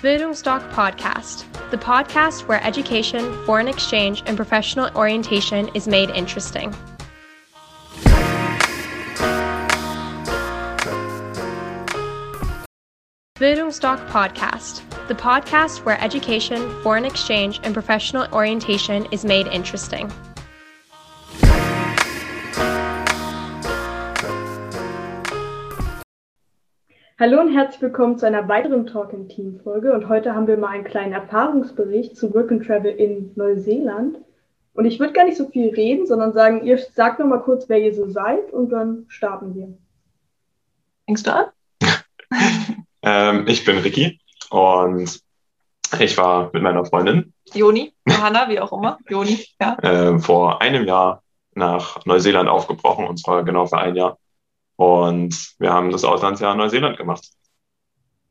Bildungsdoc Podcast, the podcast where education, foreign exchange, and professional orientation is made interesting. Bildungsdoc Podcast, the podcast where education, foreign exchange, and professional orientation is made interesting. Hallo und herzlich willkommen zu einer weiteren Talk im Team Folge. Und heute haben wir mal einen kleinen Erfahrungsbericht zu Work and Travel in Neuseeland. Und ich würde gar nicht so viel reden, sondern sagen, ihr sagt noch mal kurz, wer ihr so seid und dann starten wir. Fängst du an? ähm, ich bin Ricky und ich war mit meiner Freundin. Joni, Johanna, wie auch immer. Joni, ja. Äh, vor einem Jahr nach Neuseeland aufgebrochen und zwar genau für ein Jahr. Und wir haben das Auslandsjahr in Neuseeland gemacht.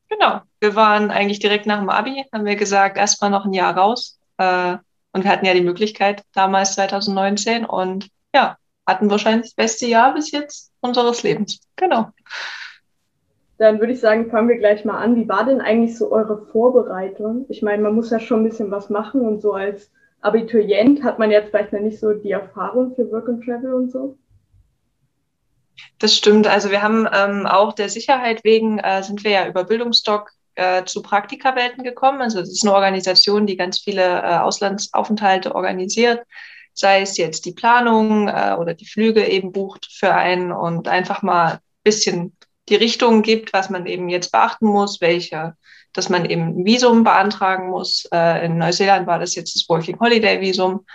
Genau. Wir waren eigentlich direkt nach dem Abi, haben wir gesagt, erstmal noch ein Jahr raus. Äh, und wir hatten ja die Möglichkeit damals 2019 und ja, hatten wahrscheinlich das beste Jahr bis jetzt unseres Lebens. Genau. Dann würde ich sagen, fangen wir gleich mal an. Wie war denn eigentlich so eure Vorbereitung? Ich meine, man muss ja schon ein bisschen was machen und so als Abiturient hat man jetzt vielleicht noch nicht so die Erfahrung für Work and Travel und so. Das stimmt. Also wir haben ähm, auch der Sicherheit wegen, äh, sind wir ja über Bildungsdoc äh, zu Praktikawelten gekommen. Also das ist eine Organisation, die ganz viele äh, Auslandsaufenthalte organisiert, sei es jetzt die Planung äh, oder die Flüge eben bucht für einen und einfach mal ein bisschen die Richtung gibt, was man eben jetzt beachten muss, welche, dass man eben ein Visum beantragen muss. Äh, in Neuseeland war das jetzt das Working Holiday Visum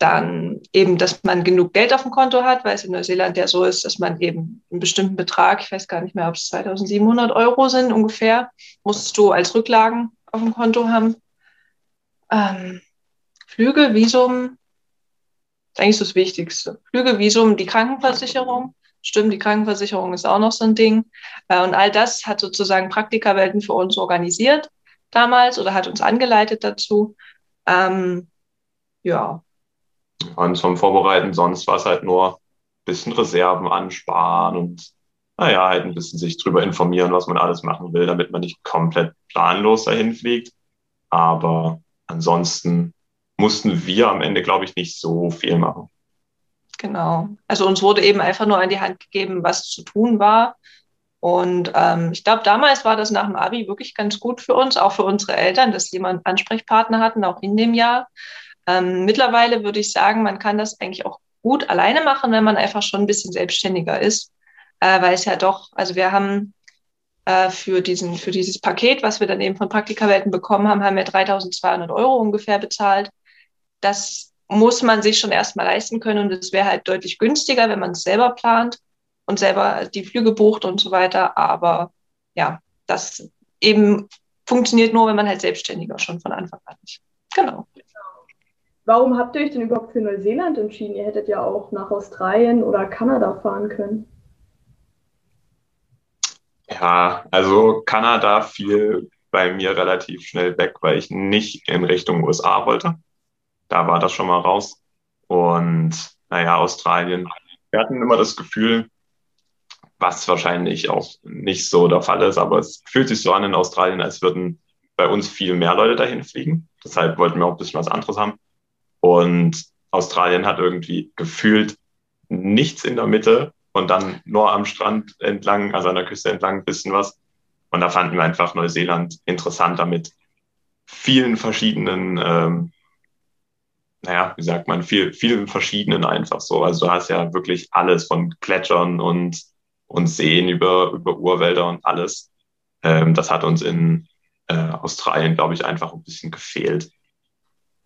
dann eben, dass man genug Geld auf dem Konto hat, weil es in Neuseeland ja so ist, dass man eben einen bestimmten Betrag, ich weiß gar nicht mehr, ob es 2700 Euro sind ungefähr, musst du als Rücklagen auf dem Konto haben. Ähm, Flüge, Visum, ist eigentlich das Wichtigste. Flüge, Visum, die Krankenversicherung. Stimmt, die Krankenversicherung ist auch noch so ein Ding. Äh, und all das hat sozusagen Praktikerwelten für uns organisiert damals oder hat uns angeleitet dazu. Ähm, ja, und vom Vorbereiten sonst war es halt nur ein bisschen Reserven ansparen und naja, halt ein bisschen sich drüber informieren, was man alles machen will, damit man nicht komplett planlos dahin fliegt. Aber ansonsten mussten wir am Ende, glaube ich, nicht so viel machen. Genau. Also uns wurde eben einfach nur an die Hand gegeben, was zu tun war. Und ähm, ich glaube, damals war das nach dem Abi wirklich ganz gut für uns, auch für unsere Eltern, dass jemand Ansprechpartner hatten, auch in dem Jahr. Ähm, mittlerweile würde ich sagen, man kann das eigentlich auch gut alleine machen, wenn man einfach schon ein bisschen selbstständiger ist, äh, weil es ja doch, also wir haben äh, für, diesen, für dieses Paket, was wir dann eben von Praktikawelten bekommen haben, haben wir 3200 Euro ungefähr bezahlt. Das muss man sich schon erstmal leisten können und es wäre halt deutlich günstiger, wenn man es selber plant und selber die Flüge bucht und so weiter. Aber ja, das eben funktioniert nur, wenn man halt selbstständiger schon von Anfang an ist. Genau. Warum habt ihr euch denn überhaupt für Neuseeland entschieden? Ihr hättet ja auch nach Australien oder Kanada fahren können. Ja, also Kanada fiel bei mir relativ schnell weg, weil ich nicht in Richtung USA wollte. Da war das schon mal raus. Und naja, Australien. Wir hatten immer das Gefühl, was wahrscheinlich auch nicht so der Fall ist, aber es fühlt sich so an in Australien, als würden bei uns viel mehr Leute dahin fliegen. Deshalb wollten wir auch ein bisschen was anderes haben. Und Australien hat irgendwie gefühlt nichts in der Mitte und dann nur am Strand entlang, also an der Küste entlang ein bisschen was. Und da fanden wir einfach Neuseeland interessanter mit vielen verschiedenen, ähm, naja, wie sagt man, viel, vielen verschiedenen einfach so. Also du hast ja wirklich alles von Gletschern und, und Seen über, über Urwälder und alles. Ähm, das hat uns in äh, Australien, glaube ich, einfach ein bisschen gefehlt.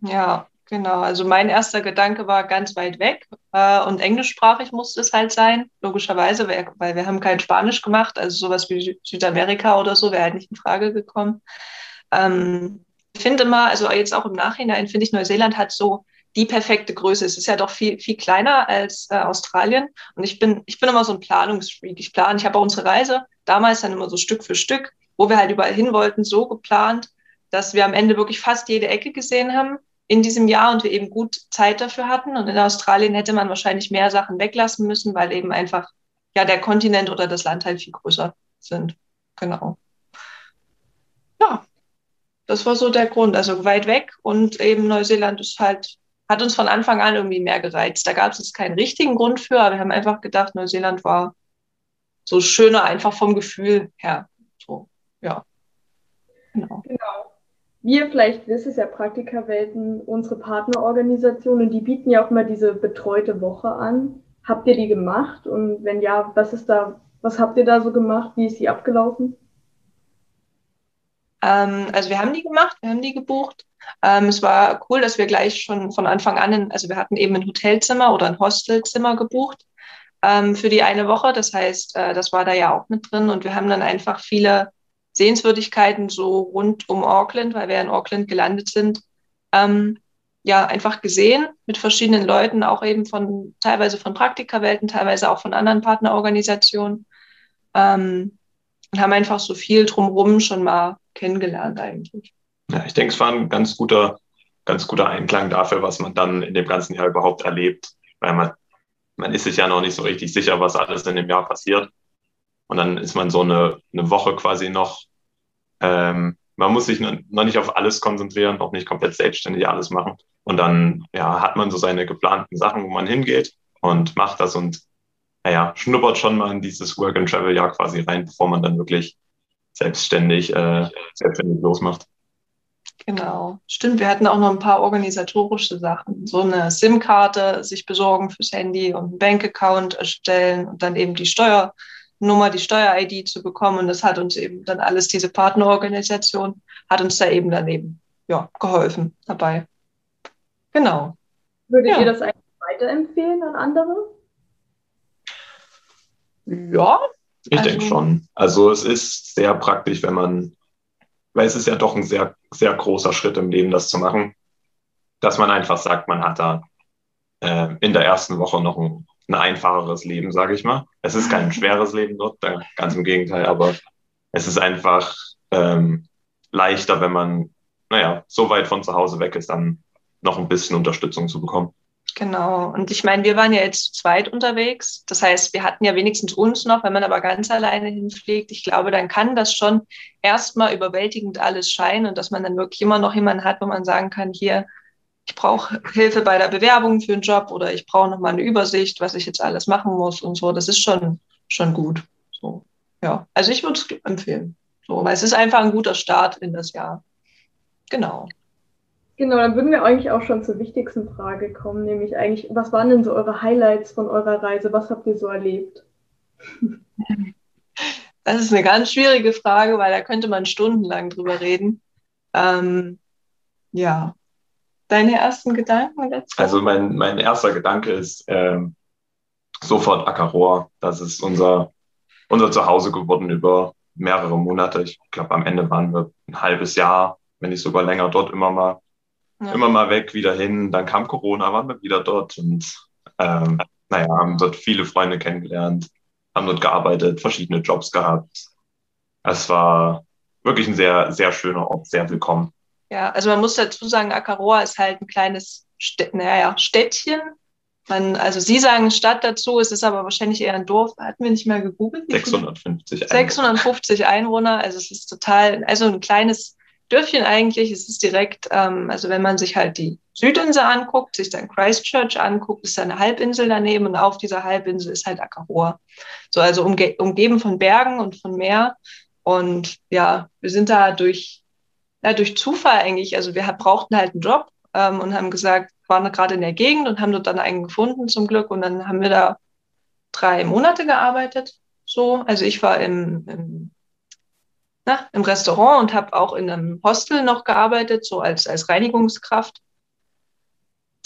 Ja, Genau, also mein erster Gedanke war ganz weit weg äh, und englischsprachig musste es halt sein, logischerweise, weil, wir haben kein Spanisch gemacht, also sowas wie Südamerika oder so wäre halt nicht in Frage gekommen. Ähm, ich finde immer, also jetzt auch im Nachhinein, finde ich, Neuseeland hat so die perfekte Größe. Es ist ja doch viel, viel kleiner als äh, Australien. Und ich bin, ich bin immer so ein Planungsfreak. Ich plane, ich habe auch unsere Reise damals dann immer so Stück für Stück, wo wir halt überall hin wollten, so geplant, dass wir am Ende wirklich fast jede Ecke gesehen haben in diesem Jahr und wir eben gut Zeit dafür hatten. Und in Australien hätte man wahrscheinlich mehr Sachen weglassen müssen, weil eben einfach ja der Kontinent oder das Land halt viel größer sind. Genau. Ja. das war so der Grund. Also weit weg und eben Neuseeland ist halt, hat uns von Anfang an irgendwie mehr gereizt. Da gab es jetzt keinen richtigen Grund für, aber wir haben einfach gedacht, Neuseeland war so schöner, einfach vom Gefühl her. So, ja. Genau. genau. Wir vielleicht wisst es ja Praktikerwelten, unsere Partnerorganisationen, die bieten ja auch mal diese betreute Woche an. Habt ihr die gemacht? Und wenn ja, was ist da, was habt ihr da so gemacht? Wie ist die abgelaufen? Ähm, also wir haben die gemacht, wir haben die gebucht. Ähm, es war cool, dass wir gleich schon von Anfang an, in, also wir hatten eben ein Hotelzimmer oder ein Hostelzimmer gebucht ähm, für die eine Woche. Das heißt, äh, das war da ja auch mit drin und wir haben dann einfach viele Sehenswürdigkeiten so rund um Auckland, weil wir in Auckland gelandet sind, ähm, ja, einfach gesehen mit verschiedenen Leuten, auch eben von teilweise von Praktikerwelten, teilweise auch von anderen Partnerorganisationen. Ähm, und haben einfach so viel drumherum schon mal kennengelernt eigentlich. Ja, ich denke, es war ein ganz guter, ganz guter Einklang dafür, was man dann in dem ganzen Jahr überhaupt erlebt, weil man, man ist sich ja noch nicht so richtig sicher, was alles in dem Jahr passiert. Und dann ist man so eine, eine Woche quasi noch, ähm, man muss sich noch nicht auf alles konzentrieren, noch nicht komplett selbstständig alles machen. Und dann ja, hat man so seine geplanten Sachen, wo man hingeht und macht das und naja, schnuppert schon mal in dieses Work-and-Travel-Jahr quasi rein, bevor man dann wirklich selbstständig, äh, selbstständig losmacht. Genau, stimmt. Wir hatten auch noch ein paar organisatorische Sachen. So eine SIM-Karte sich besorgen fürs Handy und einen Bankaccount erstellen und dann eben die Steuer Nummer, die Steuer-ID zu bekommen. Und das hat uns eben dann alles, diese Partnerorganisation, hat uns da eben daneben ja, geholfen dabei. Genau. Würdet ja. ihr das eigentlich weiterempfehlen an andere? Ja. Ich also, denke schon. Also es ist sehr praktisch, wenn man, weil es ist ja doch ein sehr, sehr großer Schritt im Leben, das zu machen, dass man einfach sagt, man hat da äh, in der ersten Woche noch ein ein einfacheres Leben, sage ich mal. Es ist kein schweres Leben dort, ganz im Gegenteil, aber es ist einfach ähm, leichter, wenn man, naja, so weit von zu Hause weg ist, dann noch ein bisschen Unterstützung zu bekommen. Genau. Und ich meine, wir waren ja jetzt zu zweit unterwegs. Das heißt, wir hatten ja wenigstens uns noch, wenn man aber ganz alleine hinfliegt. Ich glaube, dann kann das schon erstmal überwältigend alles scheinen und dass man dann wirklich immer noch jemanden hat, wo man sagen kann, hier, ich brauche Hilfe bei der Bewerbung für einen Job oder ich brauche noch mal eine Übersicht, was ich jetzt alles machen muss und so. Das ist schon, schon gut. So, ja. Also ich würde es empfehlen. So, weil es ist einfach ein guter Start in das Jahr. Genau. Genau, dann würden wir eigentlich auch schon zur wichtigsten Frage kommen, nämlich eigentlich, was waren denn so eure Highlights von eurer Reise? Was habt ihr so erlebt? Das ist eine ganz schwierige Frage, weil da könnte man stundenlang drüber reden. Ähm, ja, deine ersten Gedanken dazu? Also mein, mein erster Gedanke ist ähm, sofort Ackerohr. Das ist unser, unser Zuhause geworden über mehrere Monate. Ich glaube, am Ende waren wir ein halbes Jahr, wenn nicht sogar länger dort immer mal, ja. immer mal weg, wieder hin. Dann kam Corona, waren wir wieder dort und ähm, naja, haben dort viele Freunde kennengelernt, haben dort gearbeitet, verschiedene Jobs gehabt. Es war wirklich ein sehr, sehr schöner Ort, sehr willkommen. Ja, also man muss dazu sagen, Akaroa ist halt ein kleines Städt, naja, Städtchen. Man, also Sie sagen Stadt dazu, es ist aber wahrscheinlich eher ein Dorf. Hatten wir nicht mehr gegoogelt? 650 Einwohner. 650 Einwohner. Also es ist total, also ein kleines Dörfchen eigentlich. Es ist direkt, ähm, also wenn man sich halt die Südinsel anguckt, sich dann Christchurch anguckt, ist da eine Halbinsel daneben und auf dieser Halbinsel ist halt Akaroa. So, also umge umgeben von Bergen und von Meer. Und ja, wir sind da durch ja, durch Zufall eigentlich. Also wir brauchten halt einen Job ähm, und haben gesagt, waren gerade in der Gegend und haben dort dann einen gefunden zum Glück. Und dann haben wir da drei Monate gearbeitet. So, also ich war im, im, na, im Restaurant und habe auch in einem Hostel noch gearbeitet, so als, als Reinigungskraft.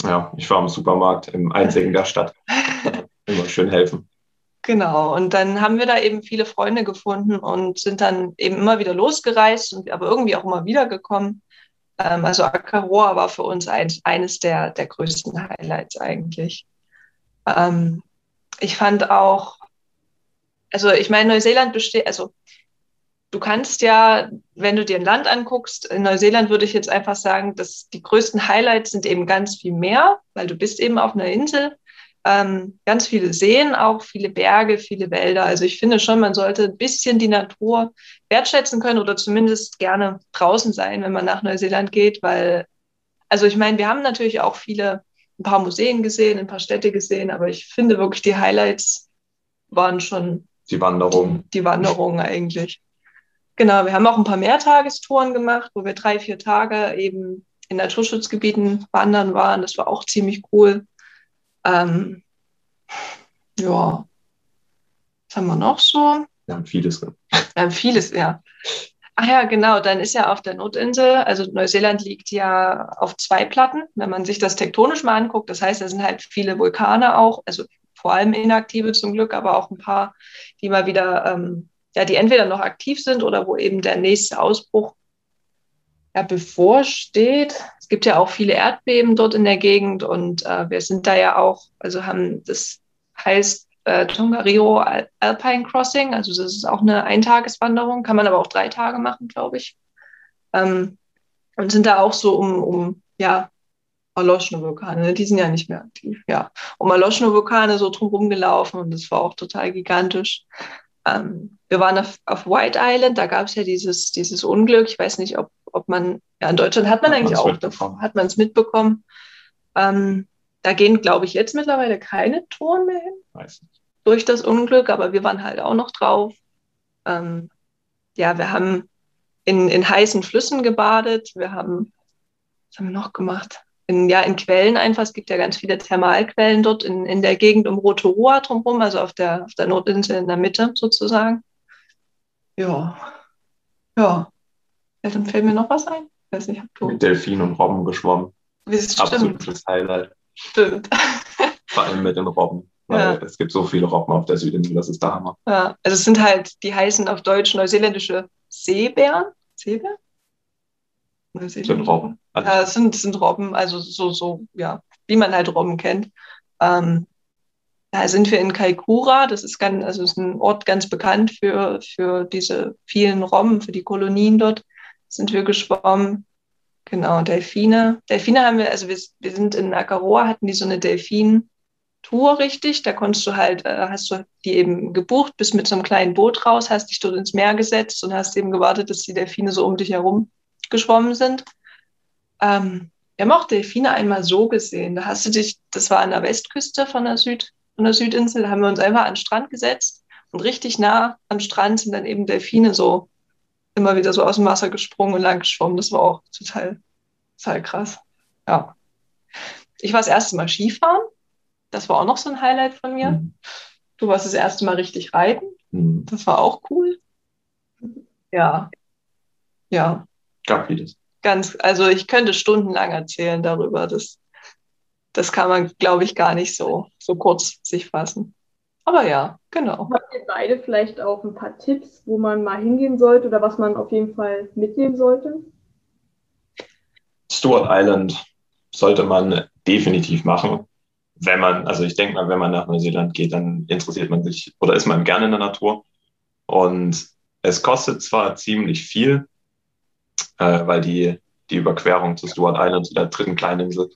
Ja, ich war im Supermarkt, im einzigen der Stadt. Immer schön helfen. Genau, und dann haben wir da eben viele Freunde gefunden und sind dann eben immer wieder losgereist und aber irgendwie auch immer wiedergekommen. Ähm, also Akaroa war für uns ein, eines der, der größten Highlights eigentlich. Ähm, ich fand auch, also ich meine, Neuseeland besteht, also du kannst ja, wenn du dir ein Land anguckst, in Neuseeland würde ich jetzt einfach sagen, dass die größten Highlights sind eben ganz viel mehr, weil du bist eben auf einer Insel Ähm, ganz viele Seen, auch viele Berge, viele Wälder. Also ich finde schon, man sollte ein bisschen die Natur wertschätzen können oder zumindest gerne draußen sein, wenn man nach Neuseeland geht, weil, also ich meine, wir haben natürlich auch viele, ein paar Museen gesehen, ein paar Städte gesehen, aber ich finde wirklich die Highlights waren schon die Wanderung. Die, die Wanderung eigentlich. Genau, wir haben auch ein paar Mehrtagestouren gemacht, wo wir drei, vier Tage eben in Naturschutzgebieten wandern waren. Das war auch ziemlich cool. Ähm, ja, was haben wir noch so? Wir haben vieles. Wir haben vieles, ja. Ach ja, genau, dann ist ja auf der Nordinsel, also Neuseeland liegt ja auf zwei Platten, wenn man sich das tektonisch mal anguckt. Das heißt, da sind halt viele Vulkane auch, also vor allem inaktive zum Glück, aber auch ein paar, die mal wieder, ähm, ja, die entweder noch aktiv sind oder wo eben der nächste Ausbruch ja, bevorsteht. Es gibt ja auch viele Erdbeben dort in der Gegend und äh, wir sind da ja auch, also haben, das heißt äh, Tongariro Alpine Crossing, also das ist auch eine Eintageswanderung, kann man aber auch drei Tage machen, glaube ich. Ähm, und sind da auch so um, um ja, erloschene Vulkane, die sind ja nicht mehr aktiv, ja. Um erloschene Vulkane so drumherum gelaufen und das war auch total gigantisch. Ähm, wir waren auf, auf White Island, da gab es ja dieses, dieses Unglück. Ich weiß nicht, ob, ob man, ja, in Deutschland hat man hat eigentlich auch davon, hat man es mitbekommen. Ähm, da gehen, glaube ich, jetzt mittlerweile keine Touren mehr hin. Weiß nicht. Durch das Unglück, aber wir waren halt auch noch drauf. Ähm, ja, wir haben in, in heißen Flüssen gebadet. Wir haben, was haben wir noch gemacht? in, ja, in Quellen einfach. Es gibt ja ganz viele Thermalquellen dort in, in der Gegend um Rotorua drumherum, also auf der, auf der Nordinsel in der Mitte sozusagen. Ja. Ja. Dann fällt mir noch was ein. Ich weiß nicht, du... Mit Delfinen und Robben geschwommen. Absolutes Highlight. Stimmt. Vor allem mit den Robben. Ja. es gibt so viele Robben auf der Südinsel, das ist der Hammer. Ja, also es sind halt, die heißen auf Deutsch neuseeländische Seebären. Seebären? Sind Robben. Ja, es sind, sind Robben, also so, so, ja, wie man halt Robben kennt. Ähm, da sind wir in Kaikoura, das ist, ganz, also ist ein Ort ganz bekannt für, für diese vielen Robben, für die Kolonien dort, sind wir geschwommen. Genau, Delfine. Delfine haben wir, also wir, wir sind in Akaroa, hatten die so eine Delfin-Tour richtig. Da konntest du halt, äh, hast du die eben gebucht, bist mit so einem kleinen Boot raus, hast dich dort ins Meer gesetzt und hast eben gewartet, dass die Delfine so um dich herum geschwommen sind. Ähm, wir haben auch Delfine einmal so gesehen. Da hast du dich, das war an der Westküste von der, Süd, von der Südinsel, da haben wir uns einfach an den Strand gesetzt und richtig nah am Strand sind dann eben Delfine so immer wieder so aus dem Wasser gesprungen und lang geschwommen. Das war auch total, total krass. Ja. Ich war das erste Mal Skifahren. Das war auch noch so ein Highlight von mir. Mhm. Du warst das erste Mal richtig reiten. Mhm. Das war auch cool. Ja. Ja. Gab vieles ganz, also ich könnte stundenlang erzählen darüber. Das, das kann man, glaube ich, gar nicht so, so kurz sich fassen. Aber ja, genau. Habt ihr beide vielleicht auch ein paar Tipps, wo man mal hingehen sollte oder was man auf jeden Fall mitnehmen sollte? Stuart Island sollte man definitiv machen. Wenn man, also ich denke mal, wenn man nach Neuseeland geht, dann interessiert man sich oder ist man gerne in der Natur. Und es kostet zwar ziemlich viel, äh, weil die, die Überquerung zu Stuart Island, zu der dritten Kleininsel,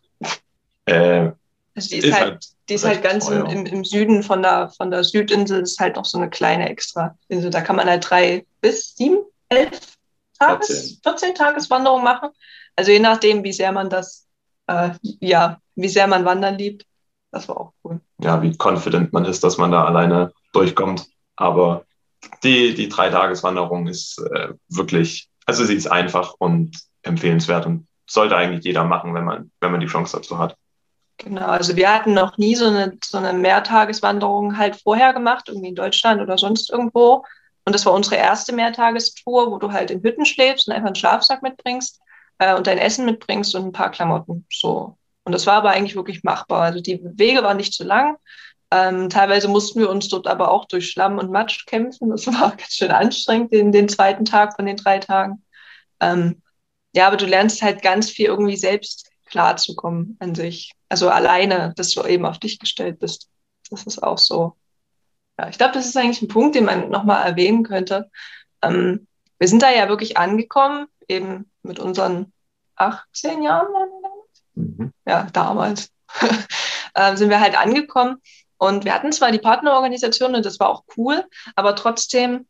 äh, also die ist, ist halt, halt, die ist halt ganz im, im, im, Süden von der, von der Südinsel, ist halt noch so eine kleine extra Insel. Da kann man halt drei bis sieben, elf Tages, 14, 14 Tageswanderungen machen. Also je nachdem, wie sehr man das, äh, ja, wie sehr man Wandern liebt. Das war auch cool. Ja, wie confident man ist, dass man da alleine durchkommt. Aber die, die drei Tageswanderung ist äh, wirklich also sie ist einfach und empfehlenswert und sollte eigentlich jeder machen, wenn man, wenn man die Chance dazu hat. Genau, also wir hatten noch nie so eine, so eine Mehrtageswanderung halt vorher gemacht, irgendwie in Deutschland oder sonst irgendwo. Und das war unsere erste Mehrtagestour, wo du halt in Hütten schläfst und einfach einen Schlafsack mitbringst äh, und dein Essen mitbringst und ein paar Klamotten. So. Und das war aber eigentlich wirklich machbar. Also die Wege waren nicht zu lang. Ähm, teilweise mussten wir uns dort aber auch durch Schlamm und Matsch kämpfen. Das war ganz schön anstrengend, den, den zweiten Tag von den drei Tagen. Ähm, ja, aber du lernst halt ganz viel irgendwie selbst klarzukommen an sich. Also alleine, dass du eben auf dich gestellt bist. Das ist auch so. Ja, ich glaube, das ist eigentlich ein Punkt, den man nochmal erwähnen könnte. Ähm, wir sind da ja wirklich angekommen, eben mit unseren 18 Jahren. Mhm. Ja, damals. äh, sind wir halt angekommen. Und wir hatten zwar die Partnerorganisation und das war auch cool, aber trotzdem,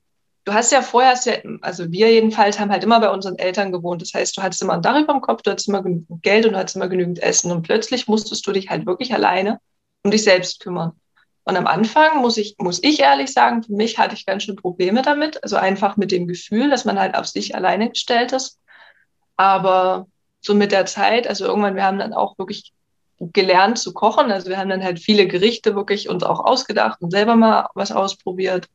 du hast ja vorher, also wir jedenfalls haben halt immer bei unseren Eltern gewohnt. Das heißt, du hattest immer ein Dach über dem Kopf, du hattest immer genügend Geld und du hattest immer genügend Essen. Und plötzlich musstest du dich halt wirklich alleine um dich selbst kümmern. Und am Anfang muss ich, muss ich ehrlich sagen, für mich hatte ich ganz schön Probleme damit. Also einfach mit dem Gefühl, dass man halt auf sich alleine gestellt ist. Aber so mit der Zeit, also irgendwann, wir haben dann auch wirklich gelernt zu kochen. Also wir haben dann halt viele Gerichte wirklich uns auch ausgedacht und selber mal was ausprobiert.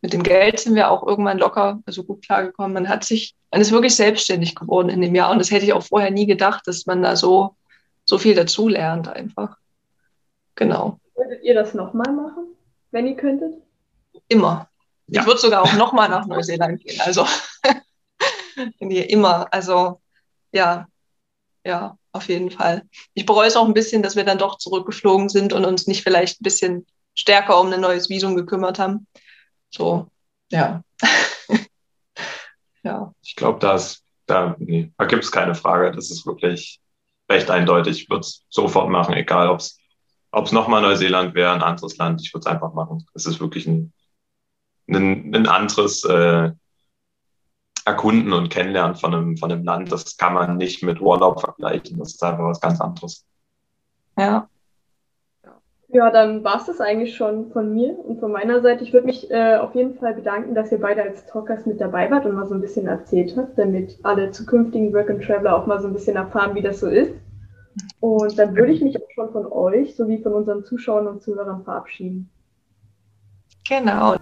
Mit dem Geld sind wir auch irgendwann locker, also gut klargekommen. Man hat sich, man ist wirklich selbstständig geworden in dem Jahr. Und das hätte ich auch vorher nie gedacht, dass man da so, so viel dazu lernt einfach. Genau. Würdet ihr das nochmal machen, wenn ihr könntet? Immer. Ja. Ich würde sogar auch nochmal nach Neuseeland gehen. Also nee, immer. Also ja, ja, auf jeden Fall. Ich bereue es auch ein bisschen, dass wir dann doch zurückgeflogen sind und uns nicht vielleicht ein bisschen stärker um ein neues Visum gekümmert haben. So, ja. ja. Ich glaube, da, nee, da gibt es keine Frage. Das ist wirklich recht eindeutig. Ich würde es sofort machen, egal ob es ob es nochmal Neuseeland wäre, ein anderes Land, ich würde es einfach machen. Es ist wirklich ein, ein, ein anderes äh, Erkunden und Kennenlernen von einem, von einem Land. Das kann man nicht mit Urlaub vergleichen. Das ist einfach was ganz anderes. Ja. Ja, dann war es das eigentlich schon von mir und von meiner Seite. Ich würde mich äh, auf jeden Fall bedanken, dass ihr beide als Talkers mit dabei wart und mal so ein bisschen erzählt habt, damit alle zukünftigen Work and Traveler auch mal so ein bisschen erfahren, wie das so ist. Und dann würde ich mich auch schon von euch sowie von unseren Zuschauern und Zuhörern verabschieden. Genau.